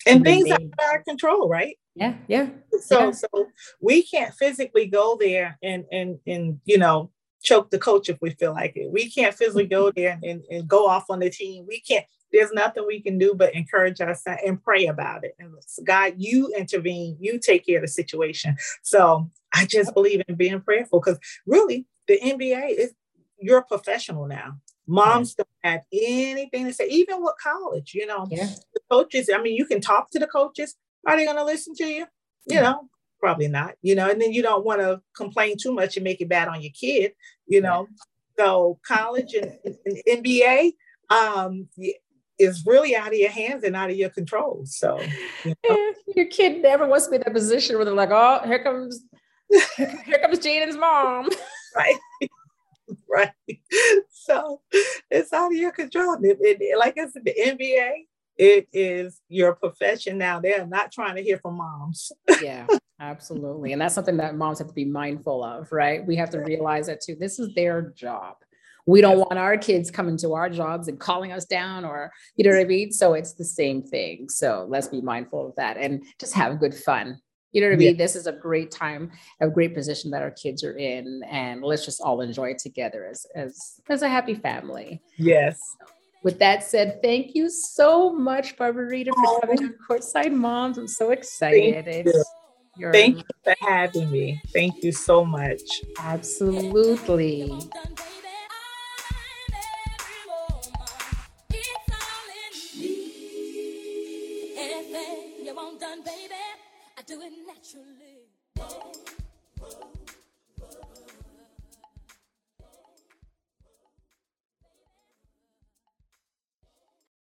And things out of our control, right? Yeah. Yeah. So, Yeah. so we can't physically go there and and and you know choke the coach if we feel like it. We can't physically go mm-hmm. there and, and go off on the team. We can't. There's nothing we can do but encourage us and pray about it. And God, you intervene. You take care of the situation. So I just believe in being prayerful because really the NBA is you're a professional now. Moms don't have anything to say, even with college. You know, Yeah. the coaches. I mean, you can talk to the coaches. Are they going to listen to you? You Yeah. know, probably not. You know, and then you don't want to complain too much and make it bad on your kid. You know, so college and, and NBA um, is really out of your hands and out of your control. So, you know, Your kid never wants to be in that position where they're like, oh, here comes, here comes Jaden's mom. right. right. So it's out of your control. It- it- like I said, the NBA, it is your profession now. They're not trying to hear from moms. yeah, absolutely. And that's something that moms have to be mindful of, right? We have to realize that too. This is their job. We don't want our kids coming to our jobs and calling us down or, you know what I mean? So it's the same thing. So let's be mindful of that and just have good fun. You know what I Yeah. mean? This is a great time, a great position that our kids are in, and let's just all enjoy it together as as as a happy family. Yes. With that said, thank you so much, Barbarita, for oh. coming on Courtside Moms. I'm so excited. you. You're Thank you for having me. Thank you so much. absolutely. Do it naturally.